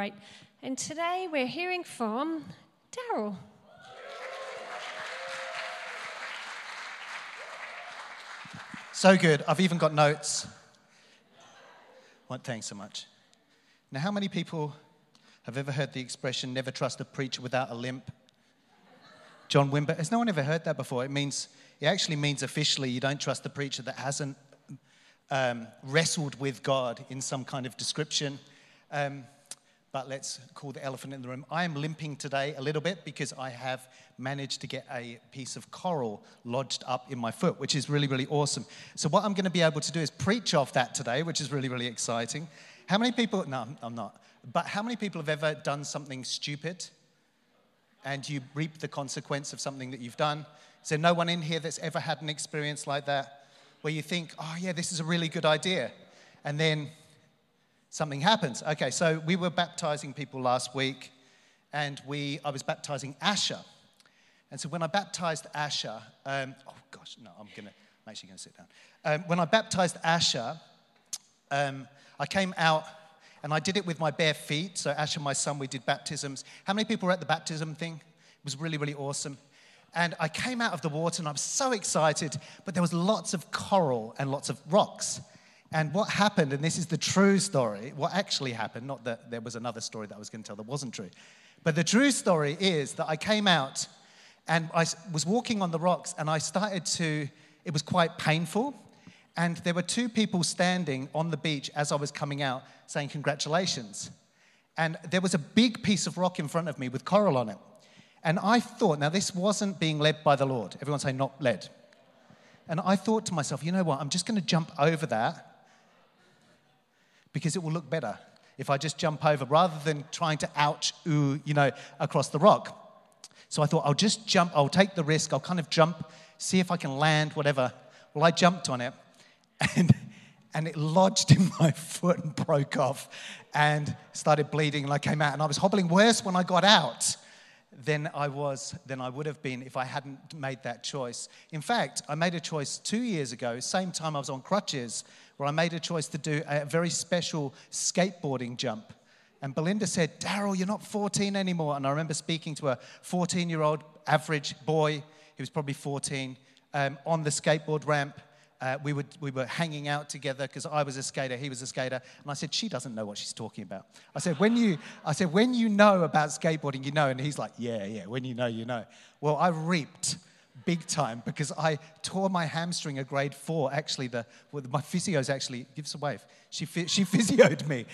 Right. And today we're hearing from Daryl. So good. I've even got notes. Well, thanks so much. Now, how many people have ever heard the expression never trust a preacher without a limp? John Wimber. Has no one ever heard that before? It means, it actually means officially you don't trust the preacher that hasn't um, wrestled with God in some kind of description. Um, but let's call the elephant in the room. I am limping today a little bit because I have managed to get a piece of coral lodged up in my foot, which is really, really awesome. So, what I'm going to be able to do is preach off that today, which is really, really exciting. How many people, no, I'm not, but how many people have ever done something stupid and you reap the consequence of something that you've done? Is there no one in here that's ever had an experience like that where you think, oh, yeah, this is a really good idea? And then something happens. Okay, so we were baptizing people last week, and we, I was baptizing Asher. And so when I baptized Asher, um, oh gosh, no, I'm gonna, I'm actually gonna sit down. Um, when I baptized Asher, um, I came out and I did it with my bare feet. So Asher, my son, we did baptisms. How many people were at the baptism thing? It was really, really awesome. And I came out of the water and I was so excited, but there was lots of coral and lots of rocks. And what happened, and this is the true story, what actually happened, not that there was another story that I was going to tell that wasn't true, but the true story is that I came out and I was walking on the rocks and I started to, it was quite painful. And there were two people standing on the beach as I was coming out saying, Congratulations. And there was a big piece of rock in front of me with coral on it. And I thought, now this wasn't being led by the Lord. Everyone say, not led. And I thought to myself, you know what? I'm just going to jump over that because it will look better if I just jump over rather than trying to ouch, ooh, you know, across the rock. So I thought, I'll just jump, I'll take the risk, I'll kind of jump, see if I can land, whatever. Well, I jumped on it and, and it lodged in my foot and broke off and started bleeding and I came out. And I was hobbling worse when I got out than I was, than I would have been if I hadn't made that choice. In fact, I made a choice two years ago, same time I was on crutches, where I made a choice to do a very special skateboarding jump. And Belinda said, Daryl, you're not 14 anymore. And I remember speaking to a 14 year old average boy, he was probably 14, um, on the skateboard ramp. Uh, we, would, we were hanging out together because I was a skater, he was a skater. And I said, She doesn't know what she's talking about. I said, when you, I said, when you know about skateboarding, you know. And he's like, Yeah, yeah, when you know, you know. Well, I reaped big time because I tore my hamstring at grade four. Actually, the, well, my physio's actually, give us a wave. She, she physioed me.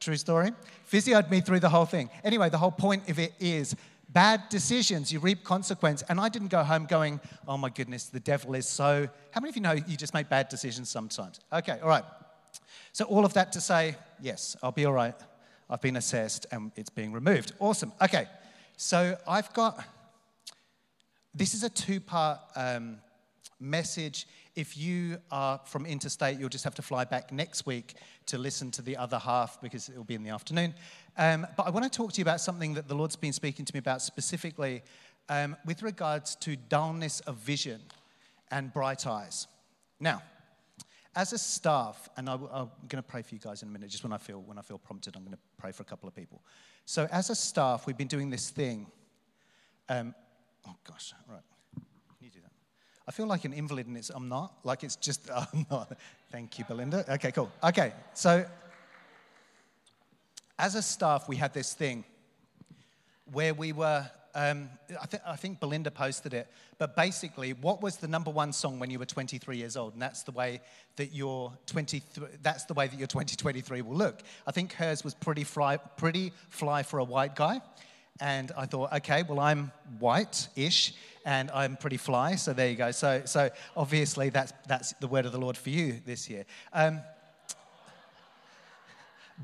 True story? Physioed me through the whole thing. Anyway, the whole point of it is bad decisions, you reap consequence. And I didn't go home going, oh my goodness, the devil is so. How many of you know you just make bad decisions sometimes? Okay, all right. So, all of that to say, yes, I'll be all right. I've been assessed and it's being removed. Awesome. Okay, so I've got this is a two part um, message. If you are from interstate, you'll just have to fly back next week to listen to the other half because it will be in the afternoon. Um, but I want to talk to you about something that the Lord's been speaking to me about specifically um, with regards to dullness of vision and bright eyes. Now, as a staff, and I, am going to pray for you guys in a minute, just when I feel when I feel prompted, I'm going to pray for a couple of people. So, as a staff, we've been doing this thing um, Oh, gosh, right. Can you do that? I feel like an invalid and it's, I'm not. Like it's just, I'm not. Thank you, Belinda. Okay, cool. Okay, so as a staff, we had this thing where we were, um, I, th- I think Belinda posted it, but basically, what was the number one song when you were 23 years old? And that's the way that your 23, that's the way that your 2023 will look. I think hers was pretty fly, pretty fly for a white guy. And I thought, okay, well, I'm white ish and I'm pretty fly. So there you go. So, so obviously, that's, that's the word of the Lord for you this year. Um,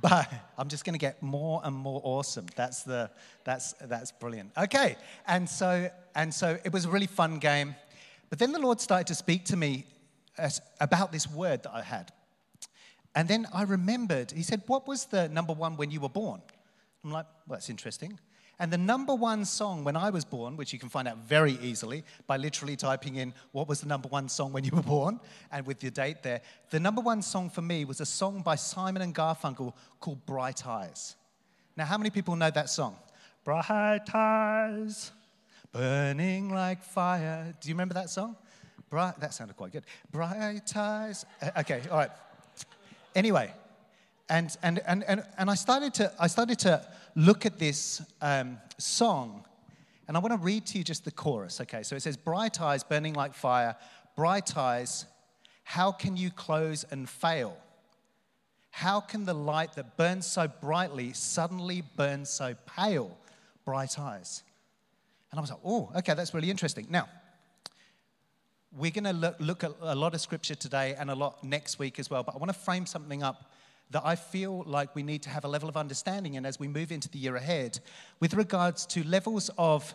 but I'm just going to get more and more awesome. That's, the, that's, that's brilliant. Okay. And so, and so it was a really fun game. But then the Lord started to speak to me about this word that I had. And then I remembered, He said, What was the number one when you were born? I'm like, Well, that's interesting. And the number one song when I was born, which you can find out very easily by literally typing in what was the number one song when you were born and with your date there, the number one song for me was a song by Simon and Garfunkel called Bright Eyes. Now, how many people know that song? Bright eyes, burning like fire. Do you remember that song? Bright, that sounded quite good. Bright eyes. Uh, Okay, all right. Anyway, and, and, and, and, and I, started to, I started to look at this um, song, and I want to read to you just the chorus, okay? So it says, Bright eyes burning like fire, bright eyes, how can you close and fail? How can the light that burns so brightly suddenly burn so pale? Bright eyes. And I was like, oh, okay, that's really interesting. Now, we're going to look, look at a lot of scripture today and a lot next week as well, but I want to frame something up that I feel like we need to have a level of understanding in as we move into the year ahead with regards to levels of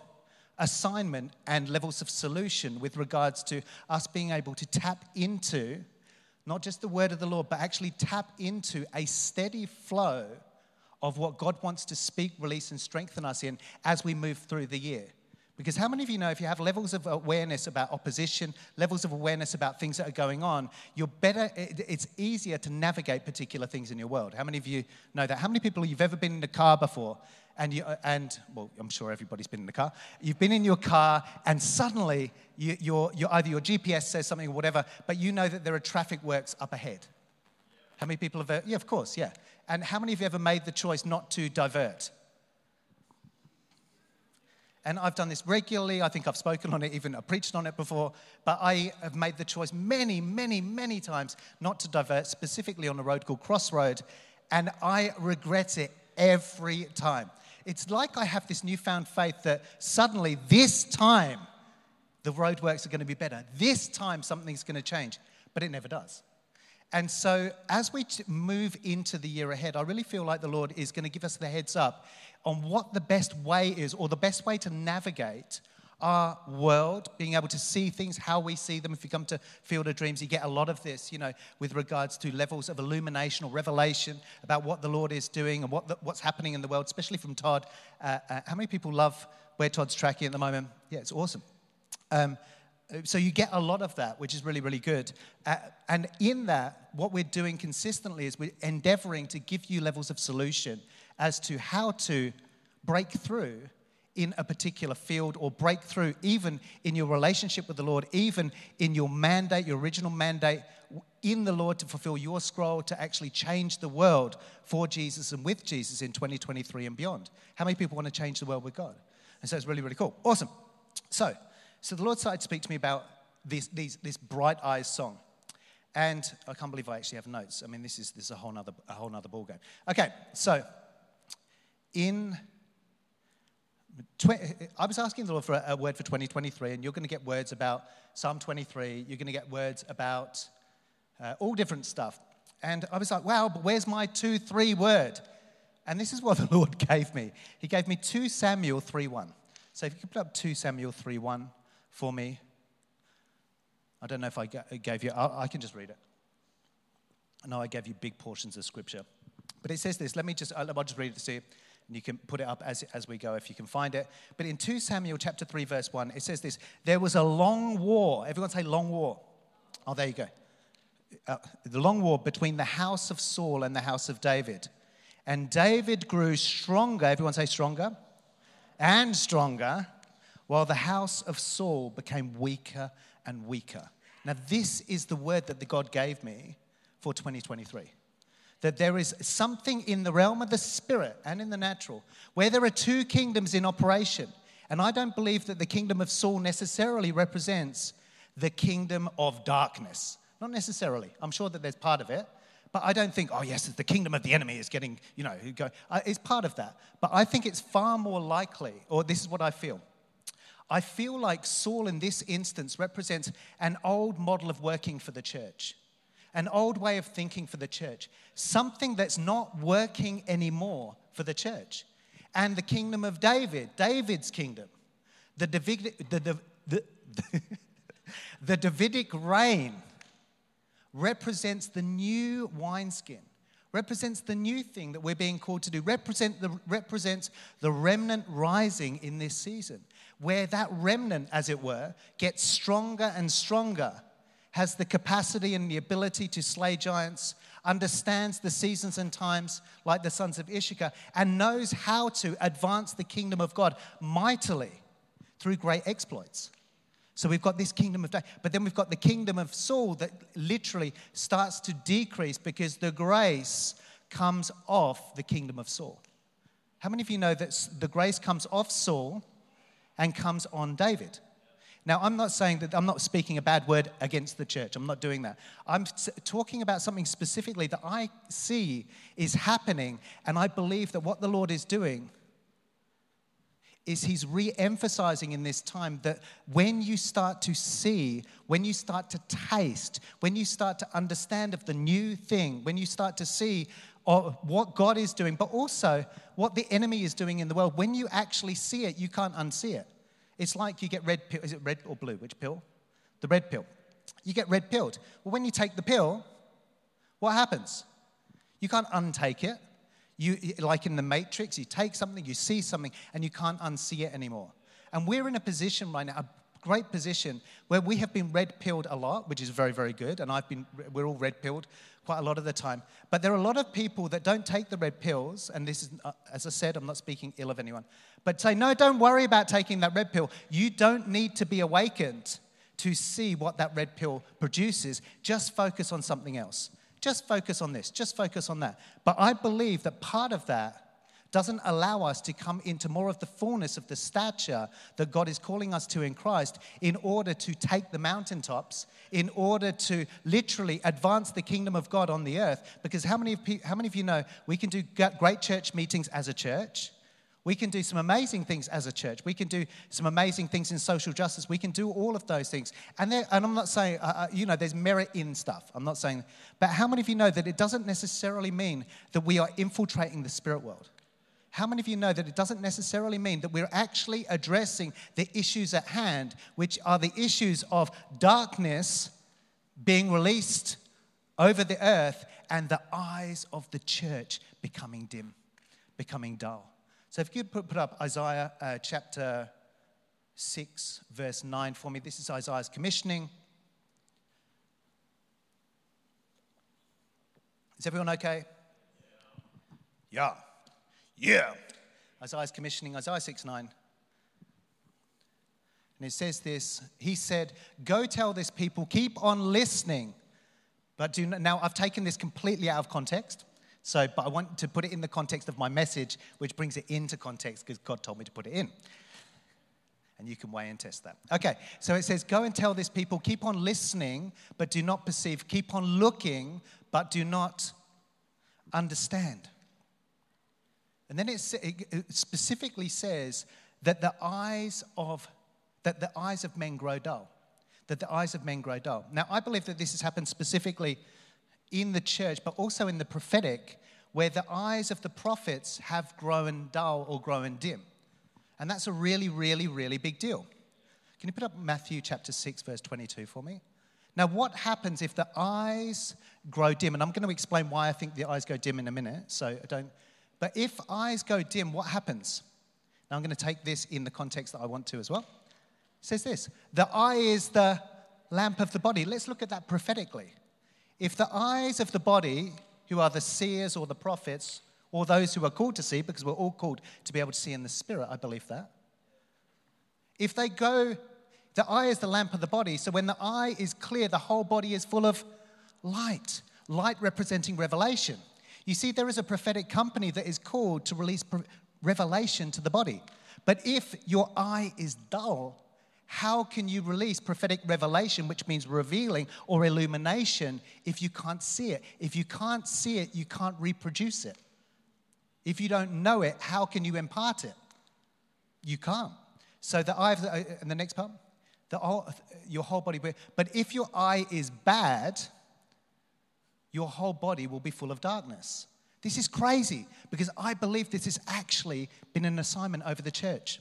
assignment and levels of solution with regards to us being able to tap into not just the word of the Lord, but actually tap into a steady flow of what God wants to speak, release, and strengthen us in as we move through the year. Because how many of you know if you have levels of awareness about opposition, levels of awareness about things that are going on, you're better, it's easier to navigate particular things in your world. How many of you know that? How many people you've ever been in a car before and you, and well, I'm sure everybody's been in the car. You've been in your car, and suddenly you, you're, you're, either your GPS says something or whatever, but you know that there are traffic works up ahead. How many people have? Yeah, of course, yeah. And how many of you ever made the choice not to divert? And I've done this regularly. I think I've spoken on it, even I preached on it before. But I have made the choice many, many, many times not to divert, specifically on a road called Crossroad. And I regret it every time. It's like I have this newfound faith that suddenly, this time, the roadworks are going to be better. This time, something's going to change. But it never does. And so, as we move into the year ahead, I really feel like the Lord is going to give us the heads up on what the best way is, or the best way to navigate our world, being able to see things how we see them. If you come to Field of Dreams, you get a lot of this, you know, with regards to levels of illumination or revelation about what the Lord is doing and what the, what's happening in the world, especially from Todd. Uh, uh, how many people love where Todd's tracking at the moment? Yeah, it's awesome. Um, so you get a lot of that, which is really, really good. Uh, and in that, what we're doing consistently is we're endeavoring to give you levels of solution as to how to break through in a particular field or break through even in your relationship with the Lord, even in your mandate, your original mandate in the Lord to fulfill your scroll to actually change the world for Jesus and with Jesus in 2023 and beyond. How many people want to change the world with God? And so it's really, really cool. Awesome. So, so the Lord started to speak to me about this, these, this Bright Eyes song. And I can't believe I actually have notes. I mean, this is, this is a whole nother, a whole nother ballgame. Okay, so in I was asking the Lord for a, word for 2023, and you're going to get words about Psalm 23. You're going to get words about uh, all different stuff. And I was like, wow, but where's my 2 3 word? And this is what the Lord gave me. He gave me 2 Samuel 3 1. So if you could put up 2 Samuel 3 1 for me. I don't know if I gave you, I can just read it. I know I gave you big portions of scripture. But it says this, let me just, I'll just read it to see. And you can put it up as, as we go if you can find it. But in 2 Samuel chapter 3, verse 1, it says this There was a long war. Everyone say long war. Oh, there you go. Uh, the long war between the house of Saul and the house of David. And David grew stronger. Everyone say stronger. And stronger. While the house of Saul became weaker and weaker. Now, this is the word that the God gave me for 2023 that there is something in the realm of the spirit and in the natural where there are two kingdoms in operation. And I don't believe that the kingdom of Saul necessarily represents the kingdom of darkness. Not necessarily. I'm sure that there's part of it. But I don't think, oh, yes, the kingdom of the enemy is getting, you know. Uh, it's part of that. But I think it's far more likely, or this is what I feel. I feel like Saul in this instance represents an old model of working for the church an old way of thinking for the church, something that's not working anymore for the church. And the kingdom of David, David's kingdom, the, Davidic, the, the, the, the Davidic reign represents the new wineskin, represents the new thing that we're being called to do, represent the, represents the remnant rising in this season, where that remnant, as it were, gets stronger and stronger has the capacity and the ability to slay giants, understands the seasons and times like the sons of Issachar, and knows how to advance the kingdom of God mightily through great exploits. So we've got this kingdom of David, but then we've got the kingdom of Saul that literally starts to decrease because the grace comes off the kingdom of Saul. How many of you know that the grace comes off Saul and comes on David? Now, I'm not saying that I'm not speaking a bad word against the church. I'm not doing that. I'm talking about something specifically that I see is happening, and I believe that what the Lord is doing is he's re emphasizing in this time that when you start to see, when you start to taste, when you start to understand of the new thing, when you start to see what God is doing, but also what the enemy is doing in the world, when you actually see it, you can't unsee it. It's like you get red pill. Is it red or blue? Which pill? The red pill. You get red pilled. Well, when you take the pill, what happens? You can't untake it. You, like in the Matrix, you take something, you see something, and you can't unsee it anymore. And we're in a position right now, a great position, where we have been red pilled a lot, which is very, very good. And I've been, we're all red pilled quite a lot of the time. But there are a lot of people that don't take the red pills, and this is, uh, as I said, I'm not speaking ill of anyone, but say, no, don't worry about taking that red pill. You don't need to be awakened to see what that red pill produces. Just focus on something else. Just focus on this, just focus on that. But I believe that part of that doesn't allow us to come into more of the fullness of the stature that God is calling us to in Christ in order to take the mountaintops, in order to literally advance the kingdom of God on the earth. Because how many of, how many of you know we can do great church meetings as a church? We can do some amazing things as a church. We can do some amazing things in social justice. We can do all of those things. And, and I'm not saying, uh, uh, you know, there's merit in stuff. I'm not saying, but how many of you know that it doesn't necessarily mean that we are infiltrating the spirit world? How many of you know that it doesn't necessarily mean that we're actually addressing the issues at hand, which are the issues of darkness being released over the earth and the eyes of the church becoming dim, becoming dull? So if you could put, up Isaiah uh, chapter 6, verse 9 for me, this is Isaiah's commissioning. Is everyone okay? Yeah. Yeah. Isaiah's commissioning, Isaiah 6 9. And it says this He said, Go tell this people, keep on listening. But do not, now I've taken this completely out of context. So, but I want to put it in the context of my message, which brings it into context because God told me to put it in. And you can weigh and test that. Okay, so it says, Go and tell this people, keep on listening, but do not perceive. Keep on looking, but do not understand. And then it, specifically says that the eyes of that the eyes of men grow dull. That the eyes of men grow dull. Now, I believe that this has happened specifically in the church, but also in the prophetic, where the eyes of the prophets have grown dull or grown dim. And that's a really, really, really big deal. Can you put up Matthew chapter 6, verse 22 for me? Now, what happens if the eyes grow dim? And I'm going to explain why I think the eyes go dim in a minute, so don't. But if eyes go dim, what happens? Now, I'm going to take this in the context that I want to as well. It says this The eye is the lamp of the body. Let's look at that prophetically. If the eyes of the body, who are the seers or the prophets, or those who are called to see, because we're all called to be able to see in the spirit, I believe that. If they go, the eye is the lamp of the body, so when the eye is clear, the whole body is full of light, light representing revelation. You see, there is a prophetic company that is called to release revelation to the body. But if your eye is dull, how can you release prophetic revelation, which means revealing or illumination, if you can't see it? If you can't see it, you can't reproduce it. If you don't know it, how can you impart it? You can't. So the eye, the, uh, and the next part, the your whole body. But if your eye is bad, your whole body will be full of darkness. This is crazy because I believe this has actually been an assignment over the church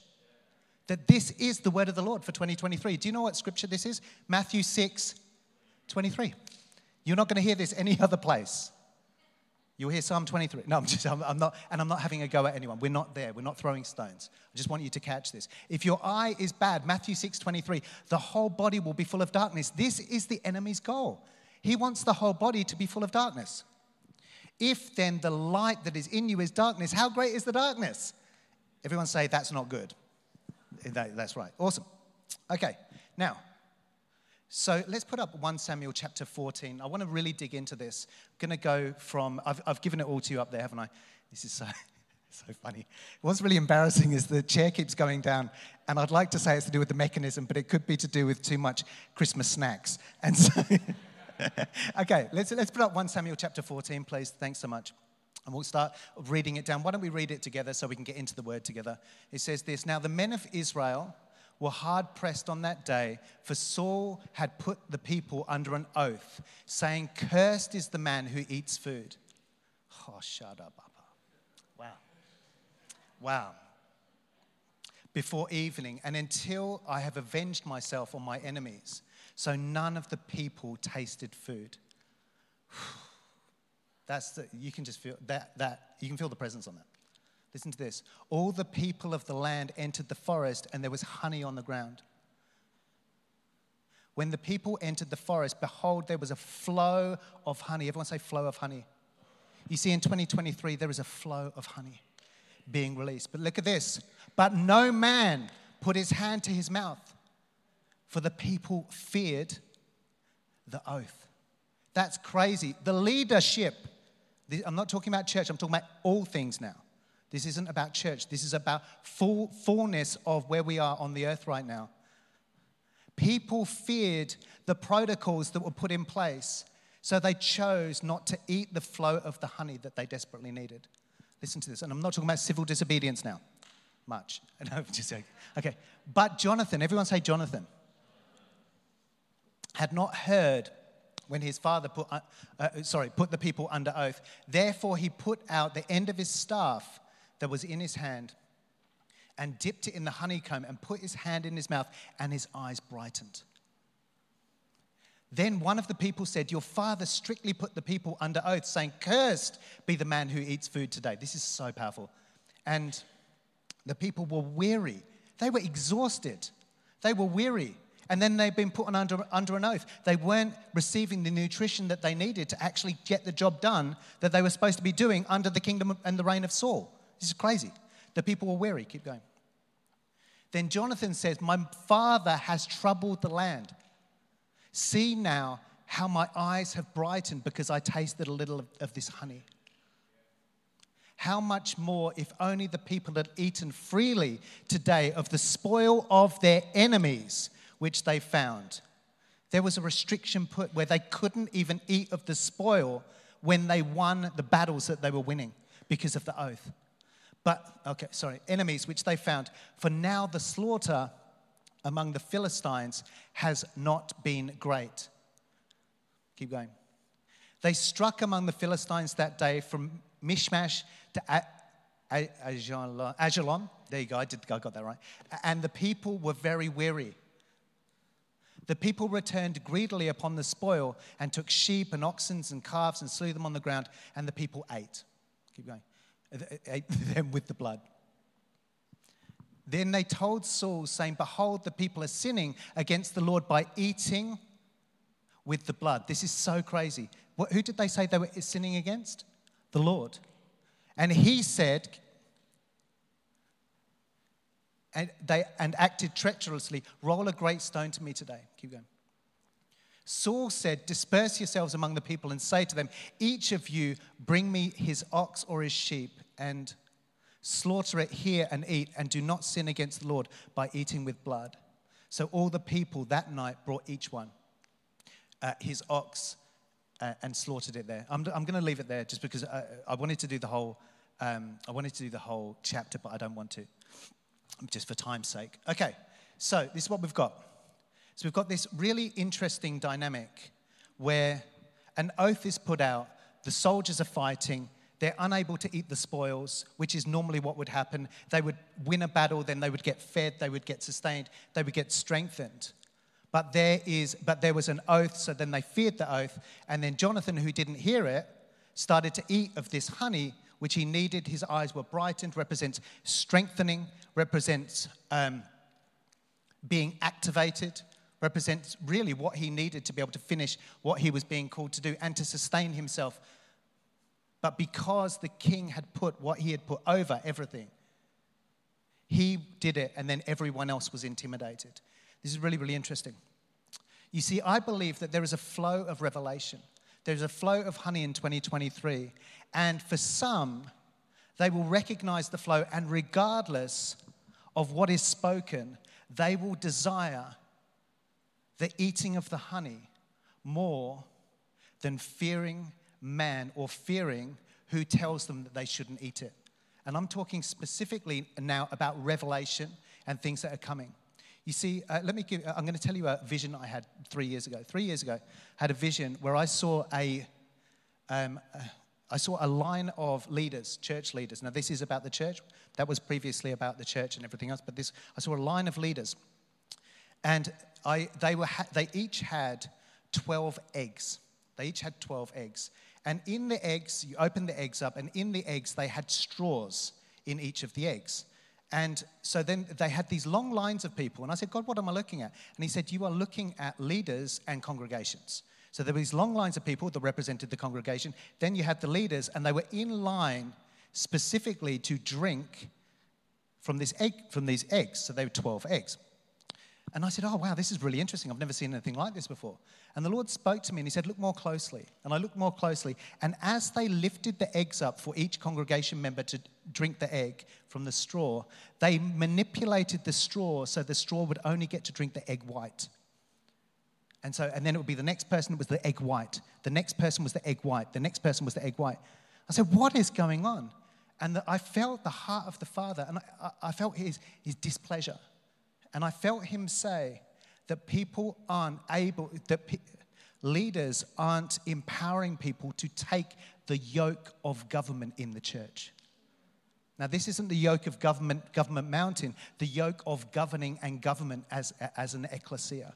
that this is the word of the Lord for 2023. Do you know what scripture this is? Matthew 6 23. You're not going to hear this any other place. You'll hear Psalm 23. No, I'm just, I'm, I'm, not, and I'm not having a go at anyone. We're not there. We're not throwing stones. I just want you to catch this. If your eye is bad, Matthew 6 23, the whole body will be full of darkness. This is the enemy's goal. He wants the whole body to be full of darkness. If then the light that is in you is darkness, how great is the darkness? Everyone say, that's not good. Eh, that, that's right. Awesome. Okay, now, so let's put up 1 Samuel chapter 14. I want to really dig into this. I'm going to go from, I've, I've given it all to you up there, haven't I? This is so, so funny. What's really embarrassing is the chair keeps going down, and I'd like to say it's to do with the mechanism, but it could be to do with too much Christmas snacks. And so. okay, let's, let's put up 1 Samuel chapter 14, please. Thanks so much. And we'll start reading it down. Why don't we read it together so we can get into the word together? It says this Now the men of Israel were hard pressed on that day, for Saul had put the people under an oath, saying, Cursed is the man who eats food. Oh, shut up, Papa. Wow. Wow. Before evening, and until I have avenged myself on my enemies. So none of the people tasted food. That's the, you can just feel that, that, you can feel the presence on that. Listen to this. All the people of the land entered the forest, and there was honey on the ground. When the people entered the forest, behold, there was a flow of honey. Everyone say, flow of honey. You see, in 2023, there is a flow of honey being released. But look at this. But no man put his hand to his mouth for the people feared the oath. That's crazy. The leadership, I'm not talking about church, I'm talking about all things now. This isn't about church, this is about full, fullness of where we are on the earth right now. People feared the protocols that were put in place, so they chose not to eat the flow of the honey that they desperately needed. Listen to this, and I'm not talking about civil disobedience now, much. Just okay. But Jonathan, everyone say Jonathan had not heard when his father put, uh, uh, sorry, put the people under oath. Therefore, he put out the end of his staff that was in his hand and dipped it in the honeycomb and put his hand in his mouth, and his eyes brightened. Then one of the people said, Your father strictly put the people under oath, saying, Cursed be the man who eats food today. This is so powerful. And the people were weary. They were exhausted. They were weary. And then they've been put under, under an oath. They weren't receiving the nutrition that they needed to actually get the job done that they were supposed to be doing under the kingdom and the reign of Saul. This is crazy. The people were weary. Keep going. Then Jonathan says, My father has troubled the land. See now how my eyes have brightened because I tasted a little of, of this honey. How much more if only the people had eaten freely today of the spoil of their enemies which they found. There was a restriction put where they couldn't even eat of the spoil when they won the battles that they were winning because of the oath. But, okay, sorry, enemies which they found. For now the slaughter among the Philistines has not been great. Keep going. They struck among the Philistines that day from Michmash to Ajalon. There you go, I, did, I got that right. And the people were very weary. The people returned greedily upon the spoil and took sheep and oxen and calves and slew them on the ground, and the people ate. Keep going. Ate them with the blood. Then they told Saul, saying, Behold, the people are sinning against the Lord by eating with the blood. This is so crazy. What, who did they say they were sinning against? The Lord. And he said, and, they, and acted treacherously. Roll a great stone to me today. Keep going. Saul said, Disperse yourselves among the people and say to them, Each of you bring me his ox or his sheep and slaughter it here and eat, and do not sin against the Lord by eating with blood. So all the people that night brought each one uh, his ox uh, and slaughtered it there. I'm, I'm going to leave it there just because I, I wanted to do the whole. Um, I wanted to do the whole chapter, but I don't want to just for time's sake. Okay, so this is what we've got. So we've got this really interesting dynamic where an oath is put out, the soldiers are fighting, they're unable to eat the spoils, which is normally what would happen. They would win a battle, then they would get fed, they would get sustained, they would get strengthened. But there is, but there was an oath, so then they feared the oath, and then Jonathan, who didn't hear it, started to eat of this honey, which he needed. His eyes were brightened, represents strengthening, represents um, being activated, represents really what he needed to be able to finish what he was being called to do and to sustain himself. But because the king had put what he had put over everything, he did it, and then everyone else was intimidated. This is really, really interesting. You see, I believe that there is a flow of revelation. There's a flow of honey in 2023. And for some, they will recognize the flow, and regardless of what is spoken, they will desire the eating of the honey more than fearing man or fearing who tells them that they shouldn't eat it. And I'm talking specifically now about revelation and things that are coming. You see, uh, let me give, I'm going to tell you a vision I had three years ago. Three years ago, I had a vision where I saw a, um, uh, I saw a line of leaders, church leaders. Now, this is about the church. That was previously about the church and everything else. But this, I saw a line of leaders. And I, they, were, they each had 12 eggs. They each had 12 eggs. And in the eggs, you open the eggs up, and in the eggs, they had straws in each of the eggs. And so then they had these long lines of people. And I said, God, what am I looking at? And he said, You are looking at leaders and congregations. So there were these long lines of people that represented the congregation. Then you had the leaders, and they were in line specifically to drink from, this egg, from these eggs. So they were 12 eggs. And I said, Oh, wow, this is really interesting. I've never seen anything like this before. And the Lord spoke to me and He said, Look more closely. And I looked more closely. And as they lifted the eggs up for each congregation member to drink the egg from the straw, they manipulated the straw so the straw would only get to drink the egg white. And so, and then it would be the next person was the egg white. The next person was the egg white. The next person was the egg white. I said, What is going on? And the, I felt the heart of the Father, and I, I felt his, his displeasure. And I felt him say, that people aren't able, that pe- leaders aren't empowering people to take the yoke of government in the church. Now, this isn't the yoke of government, government mountain, the yoke of governing and government as, as an ecclesia.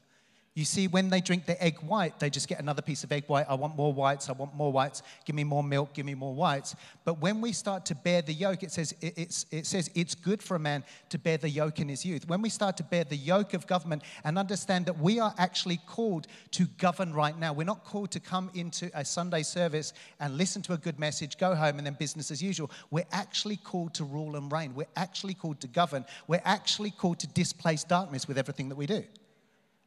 You see, when they drink the egg white, they just get another piece of egg white. I want more whites. I want more whites. Give me more milk. Give me more whites. But when we start to bear the yoke, it says it, it's, it says it's good for a man to bear the yoke in his youth. When we start to bear the yoke of government and understand that we are actually called to govern right now, we're not called to come into a Sunday service and listen to a good message, go home, and then business as usual. We're actually called to rule and reign. We're actually called to govern. We're actually called to displace darkness with everything that we do.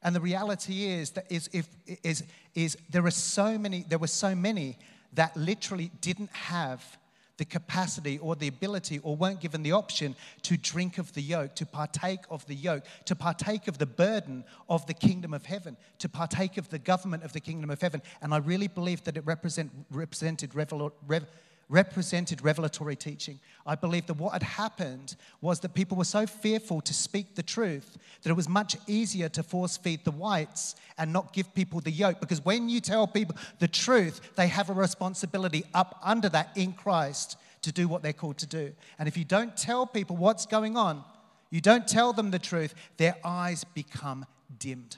And the reality is that is, if, is, is there are so many, there were so many that literally didn't have the capacity or the ability or weren't given the option to drink of the yoke, to partake of the yoke, to partake of the burden of the kingdom of heaven, to partake of the government of the kingdom of heaven. And I really believe that it represent, represented revel, rev, represented revelatory teaching. I believe that what had happened was that people were so fearful to speak the truth that it was much easier to force feed the whites and not give people the yoke. Because when you tell people the truth, they have a responsibility up under that in Christ to do what they're called to do. And if you don't tell people what's going on, you don't tell them the truth, their eyes become dimmed.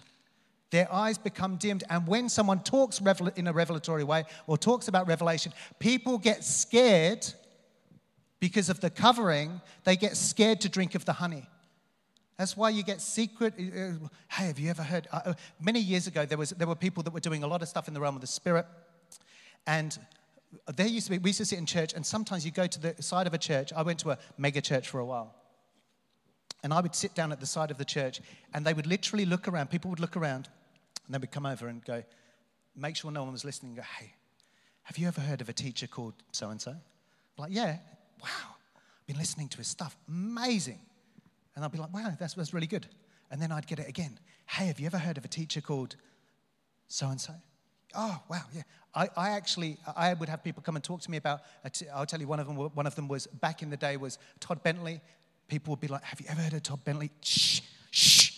Their eyes become dimmed. And when someone talks in a revelatory way or talks about revelation, people get scared because of the covering. They get scared to drink of the honey. That's why you get secret. Uh, uh, hey, have you ever heard? Uh, many years ago, there, was, there were people that were doing a lot of stuff in the realm of the spirit. And there used to be, we used to sit in church, and sometimes you go to the side of a church. I went to a mega church for a while. And I would sit down at the side of the church, and they would literally look around. People would look around, and then we'd come over and go, make sure no one was listening, go, hey, have you ever heard of a teacher called so and so? Like, yeah, wow, I've been listening to his stuff, amazing. And I'd be like, wow, that's, that's really good. And then I'd get it again. Hey, have you ever heard of a teacher called so and so? Oh, wow, yeah. I, I actually, I would have people come and talk to me about, I'll tell you one of them, one of them was, back in the day was Todd Bentley. People would be like, have you ever heard of Todd Bentley? Shh, shh,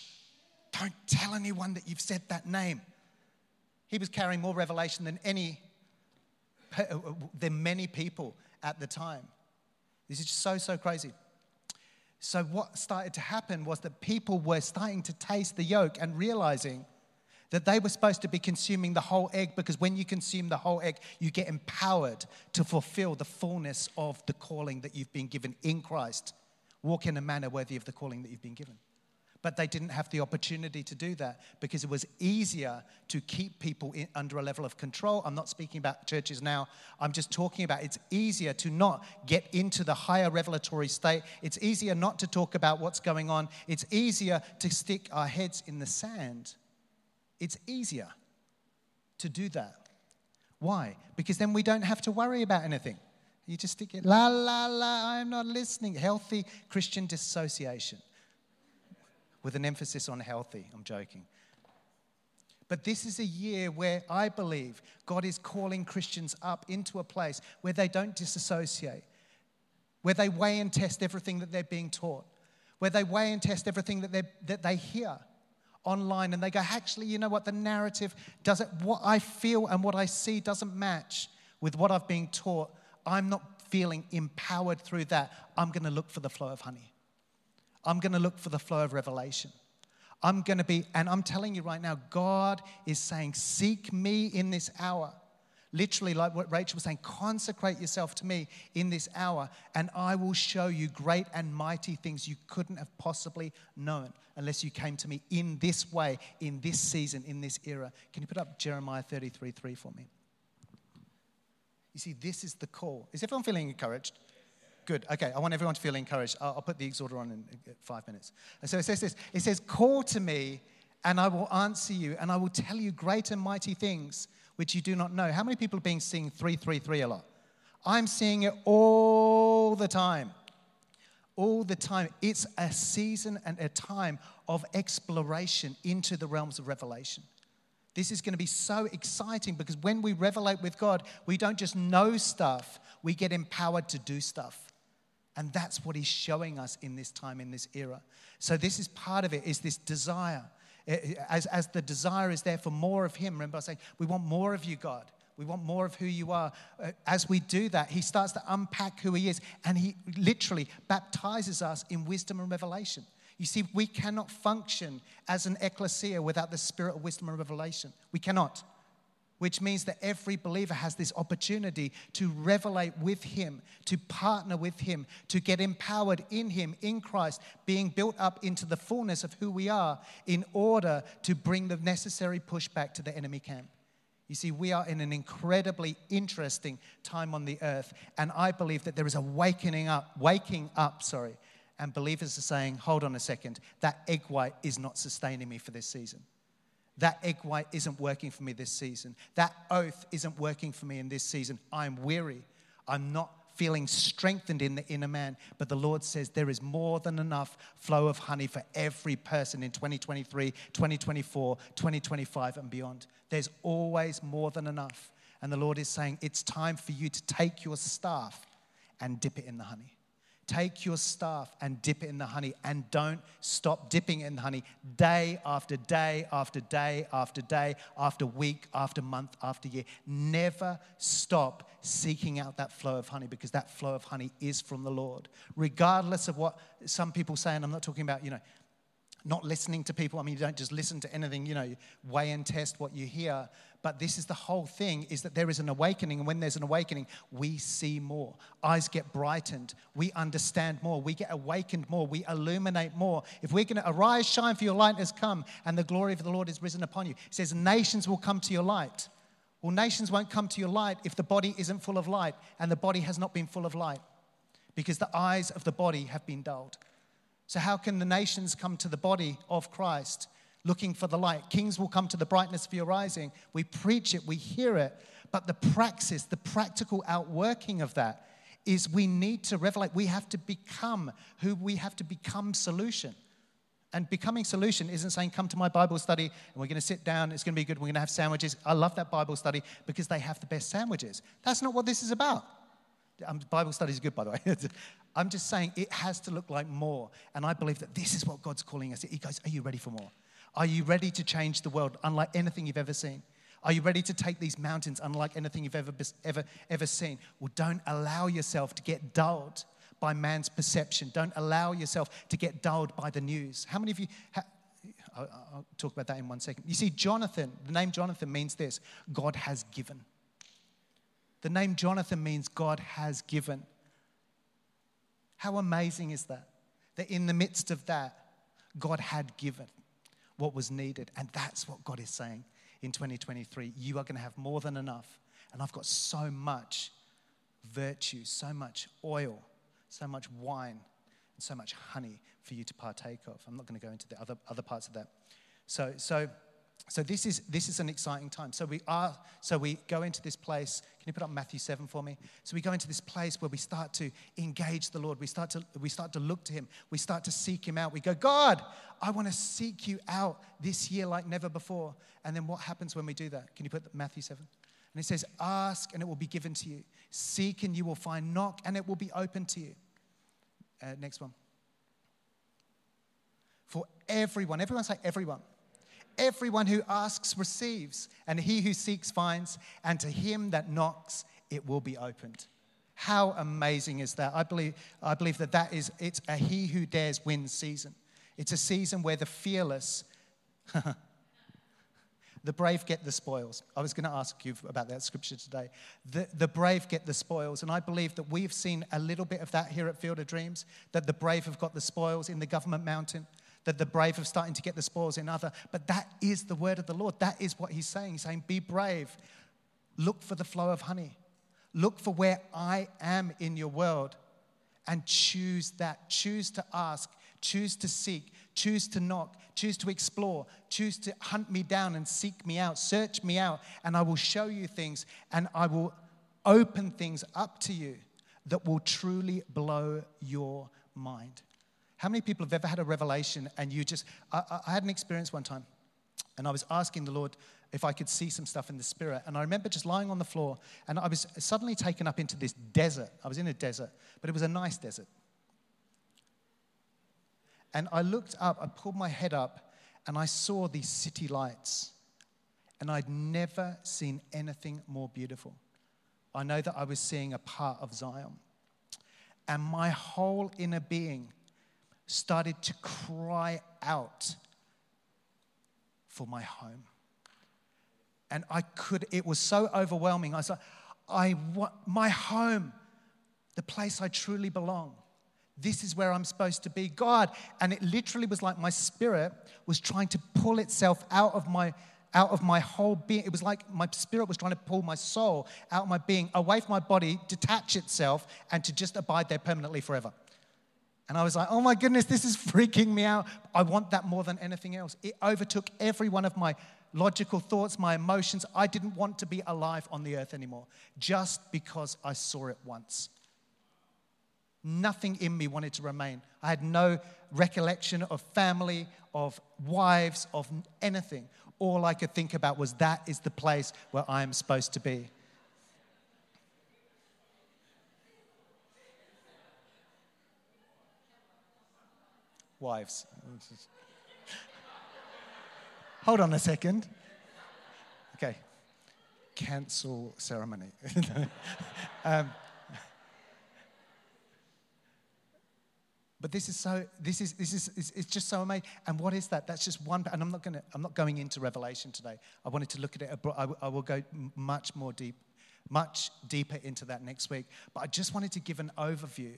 don't tell anyone that you've said that name. He was carrying more revelation than any, uh, uh, than many people at the time. This is just so, so crazy. So, what started to happen was that people were starting to taste the yolk and realizing That they were supposed to be consuming the whole egg because when you consume the whole egg, you get empowered to fulfill the fullness of the calling that you've been given in Christ. Walk in a manner worthy of the calling that you've been given. But they didn't have the opportunity to do that because it was easier to keep people in, under a level of control. I'm not speaking about churches now. I'm just talking about it's easier to not get into the higher revelatory state. It's easier not to talk about what's going on. It's easier to stick our heads in the sand. It's easier to do that. Why? Because then we don't have to worry about anything. You just stick it, la, la, la, I'm not listening. Healthy Christian dissociation with an emphasis on healthy. I'm joking. But this is a year where I believe God is calling Christians up into a place where they don't disassociate, where they weigh and test everything that they're being taught, where they weigh and test everything that, that they hear online and they go, actually, you know what? The narrative doesn't, what I feel and what I see doesn't match with what I've been taught. I'm not feeling empowered through that. I'm going to look for the flow of honey. I'm going to look for the flow of revelation. I'm going to be, and I'm telling you right now, God is saying, Seek me in this hour. Literally, like what Rachel was saying, consecrate yourself to me in this hour, and I will show you great and mighty things you couldn't have possibly known unless you came to me in this way, in this season, in this era. Can you put up Jeremiah 33 3 for me? You see, this is the call. Is everyone feeling encouraged? Good. Okay, I want everyone to feel encouraged. I'll, I'll put the exhorter on in five minutes. And so it says this it says, Call to me, and I will answer you, and I will tell you great and mighty things which you do not know. How many people are being seeing 333 a lot? I'm seeing it all the time. All the time. It's a season and a time of exploration into the realms of revelation. This is going to be so exciting because when we revelate with God, we don't just know stuff, we get empowered to do stuff. And that's what he's showing us in this time, in this era. So, this is part of it, is this desire. As, as the desire is there for more of him, remember I say, we want more of you, God. We want more of who you are. Uh, as we do that, he starts to unpack who he is, and he literally baptizes us in wisdom and revelation. You see, we cannot function as an ecclesia without the spirit of wisdom and revelation. We cannot which means that every believer has this opportunity to revelate with Him, to partner with Him, to get empowered in Him, in Christ, being built up into the fullness of who we are in order to bring the necessary pushback to the enemy camp. You see, we are in an incredibly interesting time on the earth, and I believe that there is a waking up, waking up, sorry, and believers are saying, hold on a second, that egg white is not sustaining me for this season. That egg white isn't working for me this season. That oath isn't working for me in this season. I'm weary. I'm not feeling strengthened in the inner man. But the Lord says there is more than enough flow of honey for every person in 2023, 2024, 2025, and beyond. There's always more than enough. And the Lord is saying it's time for you to take your staff and dip it in the honey. Take your staff and dip it in the honey and don't stop dipping in the honey day after day after day after day after week after month after year. Never stop seeking out that flow of honey because that flow of honey is from the Lord. Regardless of what some people say, and I'm not talking about, you know, not listening to people. I mean, you don't just listen to anything, you know, weigh and test what you hear. But this is the whole thing is that there is an awakening. And when there's an awakening, we see more. Eyes get brightened. We understand more. We get awakened more. We illuminate more. If we're going to arise, shine, for your light has come, and the glory of the Lord is risen upon you. It says, nations will come to your light. Well, nations won't come to your light if the body isn't full of light, and the body has not been full of light because the eyes of the body have been dulled. So, how can the nations come to the body of Christ looking for the light? Kings will come to the brightness of your rising. We preach it, we hear it, but the praxis, the practical outworking of that is we need to revelate. We have to become who we have to become solution. And becoming solution isn't saying, come to my Bible study and we're going to sit down, it's going to be good, we're going to have sandwiches. I love that Bible study because they have the best sandwiches. That's not what this is about. Um, Bible study is good, by the way. I'm just saying it has to look like more. And I believe that this is what God's calling us. He goes, Are you ready for more? Are you ready to change the world unlike anything you've ever seen? Are you ready to take these mountains unlike anything you've ever, ever, ever seen? Well, don't allow yourself to get dulled by man's perception. Don't allow yourself to get dulled by the news. How many of you, ha- I'll, I'll talk about that in one second. You see, Jonathan, the name Jonathan means this God has given. The name Jonathan means God has given. How amazing is that? That in the midst of that, God had given what was needed. And that's what God is saying in 2023. You are going to have more than enough. And I've got so much virtue, so much oil, so much wine, and so much honey for you to partake of. I'm not going to go into the other, other parts of that. So, so, so this is this is an exciting time. So we are so we go into this place. Can you put up Matthew 7 for me? So we go into this place where we start to engage the Lord. We start to we start to look to him. We start to seek him out. We go, God, I want to seek you out this year like never before. And then what happens when we do that? Can you put Matthew 7? And it says, Ask and it will be given to you. Seek and you will find. Knock and it will be open to you. Uh, next one. For everyone, everyone say everyone. Everyone who asks receives, and he who seeks finds, and to him that knocks it will be opened. How amazing is that? I believe, I believe that that is, it's a he who dares wins season. It's a season where the fearless The brave get the spoils. I was going to ask you about that scripture today. The, the brave get the spoils. And I believe that we've seen a little bit of that here at Field of Dreams, that the brave have got the spoils in the government mountain, that the brave are starting to get the spoils in other. But that is the word of the Lord. That is what he's saying. He's saying, be brave. Look for the flow of honey. Look for where I am in your world and choose that. Choose to ask, choose to seek, choose to knock, choose to explore, choose to hunt me down and seek me out, search me out, and I will show you things and I will open things up to you that will truly blow your mind. How many people have ever had a revelation and you just, I, I had an experience one time and I was asking the Lord if I could see some stuff in the spirit. And I remember just lying on the floor and I was suddenly taken up into this desert. I was in a desert, but it was a nice desert. And I looked up, I pulled my head up, and I saw these city lights. And I'd never seen anything more beautiful. I know that I was seeing a part of Zion. And my whole inner being started to cry out for my home. And I could, it was so overwhelming. I like, I want my home, the place I truly belong. This is where I'm supposed to be, God. And it literally was like my spirit was trying to pull itself out of my out of my whole being. It was like my spirit was trying to pull my soul out of my being, away from my body, detach itself, and to just abide there permanently forever. And I was like, oh my goodness, this is freaking me out. I want that more than anything else. It overtook every one of my logical thoughts, my emotions. I didn't want to be alive on the earth anymore just because I saw it once. Nothing in me wanted to remain. I had no recollection of family, of wives, of anything. All I could think about was that is the place where I am supposed to be. Wives. Hold on a second. Okay. Cancel ceremony. um, But this is so, this is, this is, it's, just so amazing. And what is that? That's just one, and I'm not going to, I'm not going into Revelation today. I wanted to look at it, I, I will go much more deep, much deeper into that next week. But I just wanted to give an overview.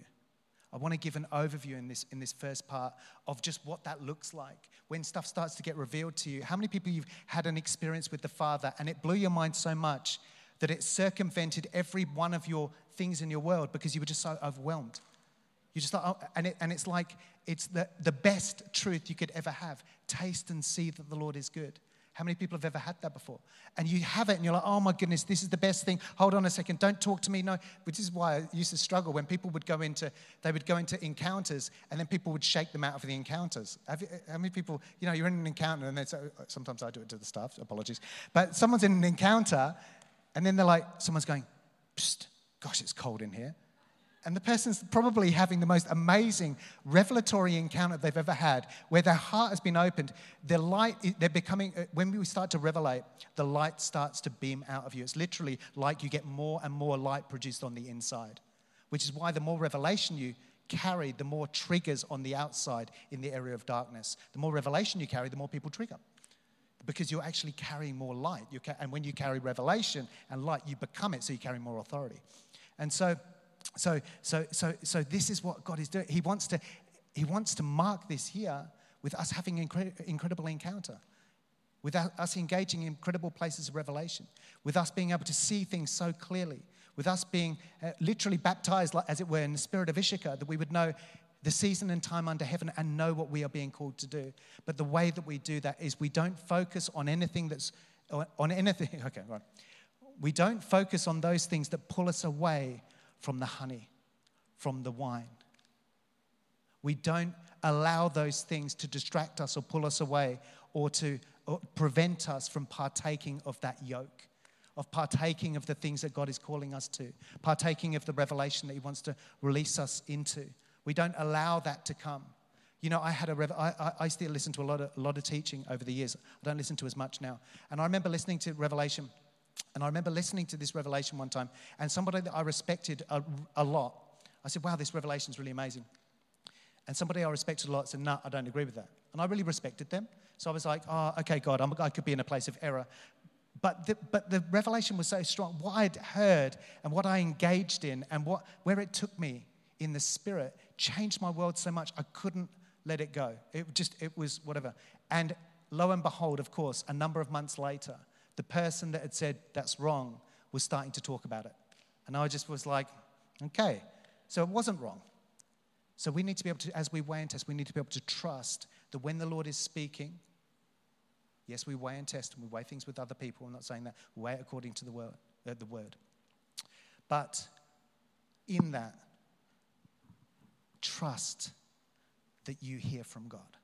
I want to give an overview in this, in this first part of just what that looks like when stuff starts to get revealed to you. How many people you've had an experience with the Father and it blew your mind so much that it circumvented every one of your things in your world because you were just so overwhelmed? You just thought, oh, and, it, and it's like it's the, the best truth you could ever have. Taste and see that the Lord is good. How many people have ever had that before? And you have it and you're like, oh my goodness, this is the best thing. Hold on a second, don't talk to me. No, which is why I used to struggle when people would go into, they would go into encounters and then people would shake them out of the encounters. You, how many people, you know, you're in an encounter and say, sometimes I do it to the staff, apologies. But someone's in an encounter and then they're like, someone's going, gosh, it's cold in here. And the person's probably having the most amazing revelatory encounter they've ever had, where their heart has been opened. Their light, they're becoming, uh, when we start to revelate, the light starts to beam out of you. It's literally like you get more and more light produced on the inside, which is why the more revelation you carry, the more triggers on the outside in the area of darkness. The more revelation you carry, the more people trigger. Because you're actually carrying more light. Ca- and when you carry revelation and light, you become it, so you carry more authority. And so, so, so, so, so this is what God is doing. He wants to, he wants to mark this year with us having incre- incredible encounter with us engaging in incredible places of revelation, with us being able to see things so clearly, with us being uh, literally baptized, as it were, in the spirit of Issachar, that we would know the season and time under heaven and know what we are being called to do. But the way that we do that is we don't focus on anything that's, on anything, okay, right. We don't focus on those things that pull us away from the honey, from the wine. We don't allow those things to distract us or pull us away or to or prevent us from partaking of that yoke, of partaking of the things that God is calling us to, partaking of the revelation that He wants to release us into. We don't allow that to come. You know, I had a rev- I, I, still listen to a lot, of, a lot of teaching over the years. I don't listen to as much now. And I remember listening to Revelation, and I remember listening to this revelation one time, and somebody that I respected a, a lot, I said, wow, this revelation is really amazing. And somebody I respected a lot said, no, I don't agree with that. And I really respected them. So I was like, oh, okay, God, I'm, i could be in a place of error. But the, but the revelation was so strong. What I'd heard and what I engaged in and what, where it took me in the spirit changed my world so much I couldn't let it go. It just, it was whatever. And lo and behold, of course, a number of months later, the person that had said that's wrong was starting to talk about it. And I just was like, okay, so it wasn't wrong. So we need to be able to, as we weigh and test, we need to be able to trust that when the Lord is speaking, yes, we weigh and test and we weigh things with other people. I'm not saying that. We weigh it according to the word. Uh, the word. But in that, trust that you hear from God.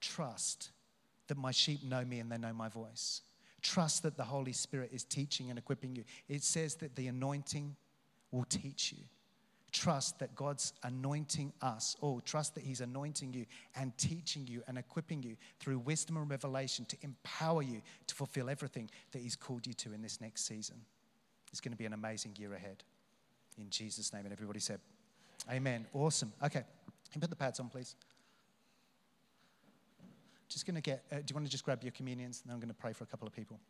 Trust that my sheep know me and they know my voice. Trust that the Holy Spirit is teaching and equipping you. It says that the anointing will teach you trust that God's anointing us, or trust that He's anointing you and teaching you and equipping you through wisdom and revelation to empower you to fulfill everything that He's called you to in this next season. It's going to be an amazing year ahead. In Jesus' name. And everybody said, Amen. Awesome. Okay. Can put the pads on, please? Just going to get, uh, do you want to just grab your communions? And then I'm going to pray for a couple of people.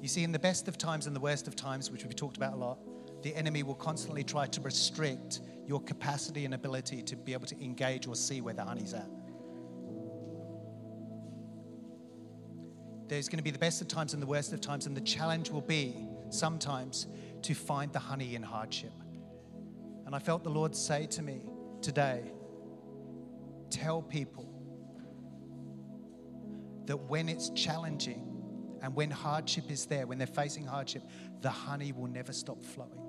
You see, in the best of times and the worst of times, which we've talked about a lot, the enemy will constantly try to restrict your capacity and ability to be able to engage or see where the honey's at. There's going to be the best of times and the worst of times, and the challenge will be sometimes to find the honey in hardship. And I felt the Lord say to me today tell people that when it's challenging, and when hardship is there, when they're facing hardship, the honey will never stop flowing.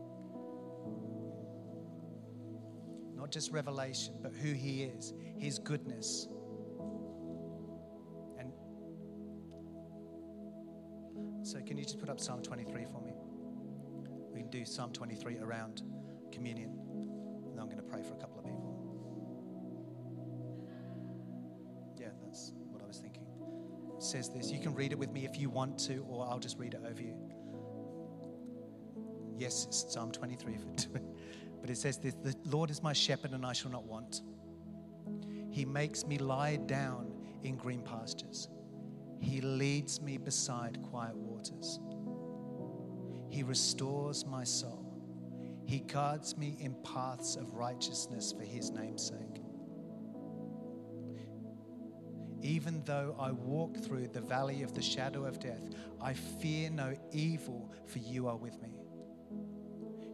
Not just revelation, but who He is, His goodness. So, can you just put up Psalm 23 for me? We can do Psalm 23 around communion. And I'm going to pray for a couple of people. Yeah, that's what I was thinking says this. You can read it with me if you want to, or I'll just read it over you. Yes, it's Psalm 23, but it says this The Lord is my shepherd, and I shall not want. He makes me lie down in green pastures, He leads me beside quiet waters. He restores my soul. He guards me in paths of righteousness for His name's sake. Even though I walk through the valley of the shadow of death, I fear no evil, for you are with me.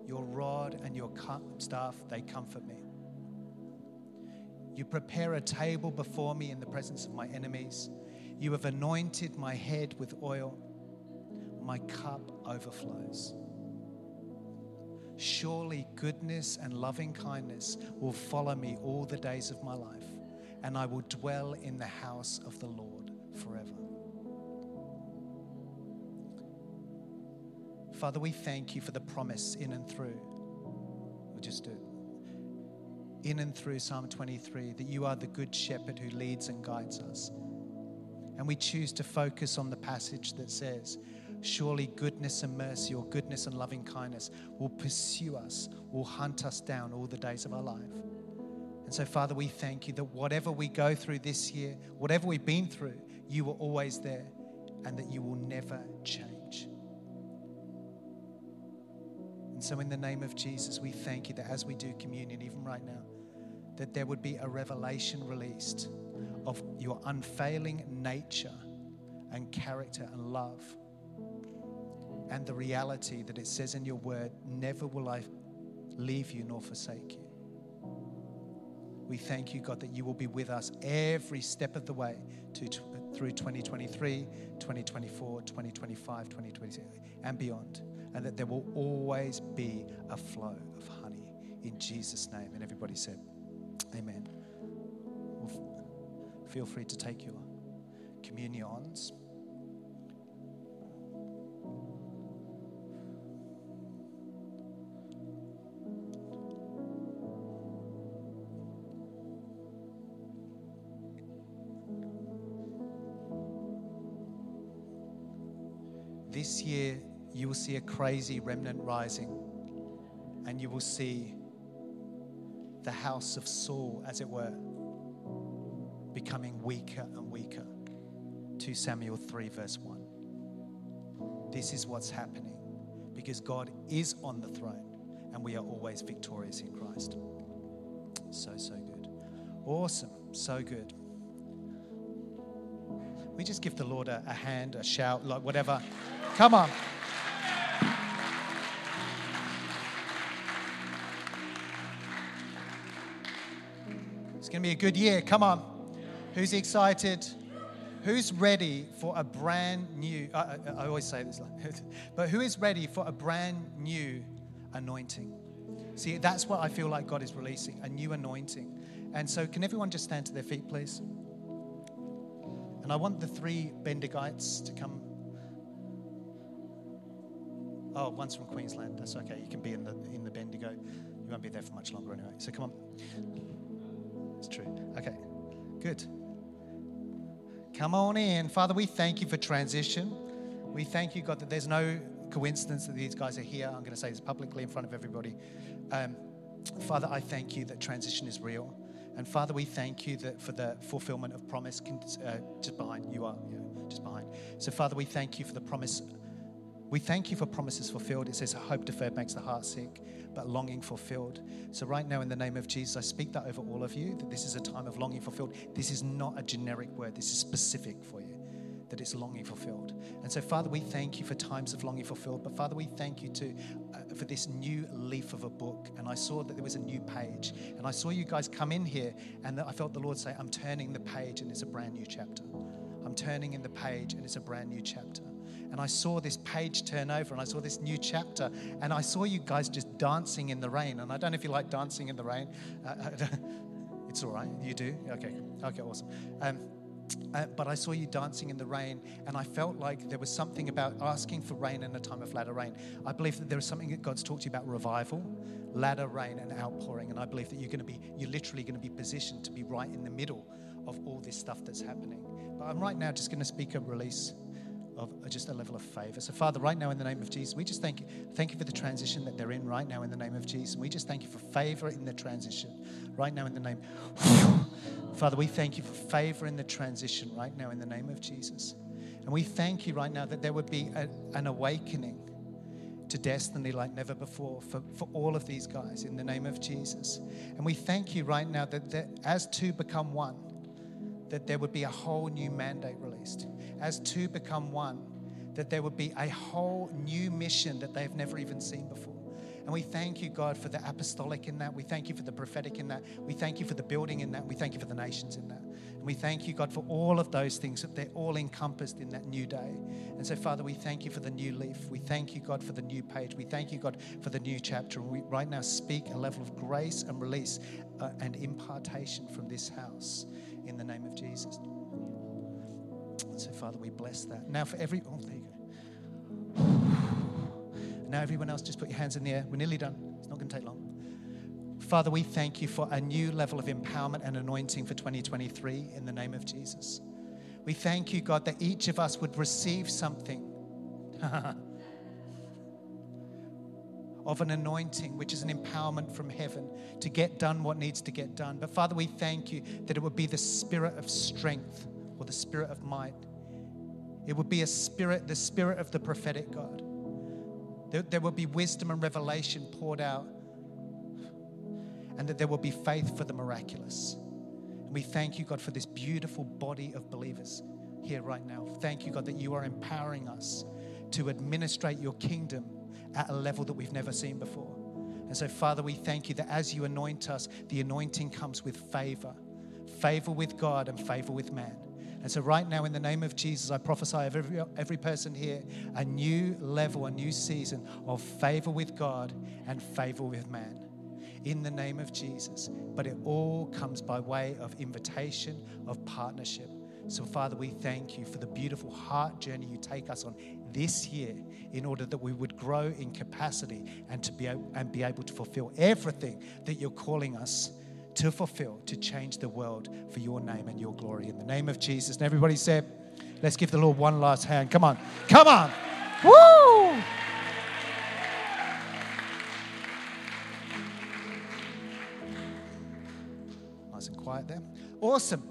Your rod and your staff, they comfort me. You prepare a table before me in the presence of my enemies. You have anointed my head with oil. My cup overflows. Surely goodness and loving kindness will follow me all the days of my life and I will dwell in the house of the Lord forever. Father, we thank you for the promise in and through. We'll just do it. in and through Psalm 23 that you are the good shepherd who leads and guides us. And we choose to focus on the passage that says, Surely goodness and mercy, or goodness and loving kindness, will pursue us, will hunt us down all the days of our life. And so, Father, we thank you that whatever we go through this year, whatever we've been through, you were always there and that you will never change. And so, in the name of Jesus, we thank you that as we do communion, even right now, that there would be a revelation released of your unfailing nature and character and love. And the reality that it says in your word, never will I leave you nor forsake you. We thank you, God, that you will be with us every step of the way to, through 2023, 2024, 2025, 2026, and beyond. And that there will always be a flow of honey in Jesus' name. And everybody said, Amen. Feel free to take your communions. This year, you will see a crazy remnant rising, and you will see the house of Saul, as it were, becoming weaker and weaker. 2 Samuel 3, verse 1. This is what's happening because God is on the throne and we are always victorious in Christ. So, so good. Awesome. So good. We just give the Lord a, a hand, a shout, like whatever. Come on. It's going to be a good year. Come on. Who's excited? Who's ready for a brand new? I, I, I always say this, but who is ready for a brand new anointing? See, that's what I feel like God is releasing a new anointing. And so, can everyone just stand to their feet, please? And I want the three Bendigites to come. Oh, one's from Queensland. That's okay. You can be in the in the Bendigo. You won't be there for much longer anyway. So come on. It's true. Okay. Good. Come on in. Father, we thank you for transition. We thank you, God, that there's no coincidence that these guys are here. I'm going to say this publicly in front of everybody. Um, Father, I thank you that transition is real. And Father, we thank you that for the fulfillment of promise uh, just behind you are, yeah, just behind. So, Father, we thank you for the promise. We thank you for promises fulfilled. It says, hope deferred makes the heart sick, but longing fulfilled. So, right now, in the name of Jesus, I speak that over all of you that this is a time of longing fulfilled. This is not a generic word, this is specific for you that it's longing fulfilled. And so, Father, we thank you for times of longing fulfilled. But Father, we thank you too uh, for this new leaf of a book. And I saw that there was a new page. And I saw you guys come in here, and I felt the Lord say, I'm turning the page, and it's a brand new chapter. I'm turning in the page, and it's a brand new chapter. And I saw this page turn over, and I saw this new chapter, and I saw you guys just dancing in the rain. And I don't know if you like dancing in the rain. Uh, it's all right. You do? Okay. Okay, awesome. Um, uh, but I saw you dancing in the rain, and I felt like there was something about asking for rain in a time of latter rain. I believe that there is something that God's talked to you about revival, latter rain, and outpouring. And I believe that you're going to be, you're literally going to be positioned to be right in the middle of all this stuff that's happening. But I'm right now just going to speak a release of just a level of favor. So, Father, right now in the name of Jesus, we just thank you, thank you for the transition that they're in right now in the name of Jesus. We just thank you for favor in the transition right now in the name. Father, we thank you for favor in the transition right now in the name of Jesus. And we thank you right now that there would be a, an awakening to destiny like never before for, for all of these guys in the name of Jesus. And we thank you right now that, that as two become one, that there would be a whole new mandate released. As two become one, that there would be a whole new mission that they've never even seen before. And we thank you, God, for the apostolic in that. We thank you for the prophetic in that. We thank you for the building in that. We thank you for the nations in that. And we thank you, God, for all of those things that they're all encompassed in that new day. And so, Father, we thank you for the new leaf. We thank you, God, for the new page. We thank you, God, for the new chapter. And we right now speak a level of grace and release uh, and impartation from this house in the name of Jesus. So, Father, we bless that. Now, for every, oh, there you go. Now, everyone else, just put your hands in the air. We're nearly done. It's not going to take long. Father, we thank you for a new level of empowerment and anointing for 2023 in the name of Jesus. We thank you, God, that each of us would receive something of an anointing, which is an empowerment from heaven to get done what needs to get done. But Father, we thank you that it would be the spirit of strength or the spirit of might. It would be a spirit, the spirit of the prophetic God. There, there will be wisdom and revelation poured out, and that there will be faith for the miraculous. And we thank you, God, for this beautiful body of believers here right now. Thank you, God, that you are empowering us to administrate your kingdom at a level that we've never seen before. And so, Father, we thank you that as you anoint us, the anointing comes with favor favor with God and favor with man. And so, right now, in the name of Jesus, I prophesy of every, every person here a new level, a new season of favor with God and favor with man. In the name of Jesus. But it all comes by way of invitation, of partnership. So, Father, we thank you for the beautiful heart journey you take us on this year in order that we would grow in capacity and to be, and be able to fulfill everything that you're calling us to fulfill, to change the world for your name and your glory. In the name of Jesus. And everybody said, let's give the Lord one last hand. Come on. Come on. Woo! Nice and quiet there. Awesome.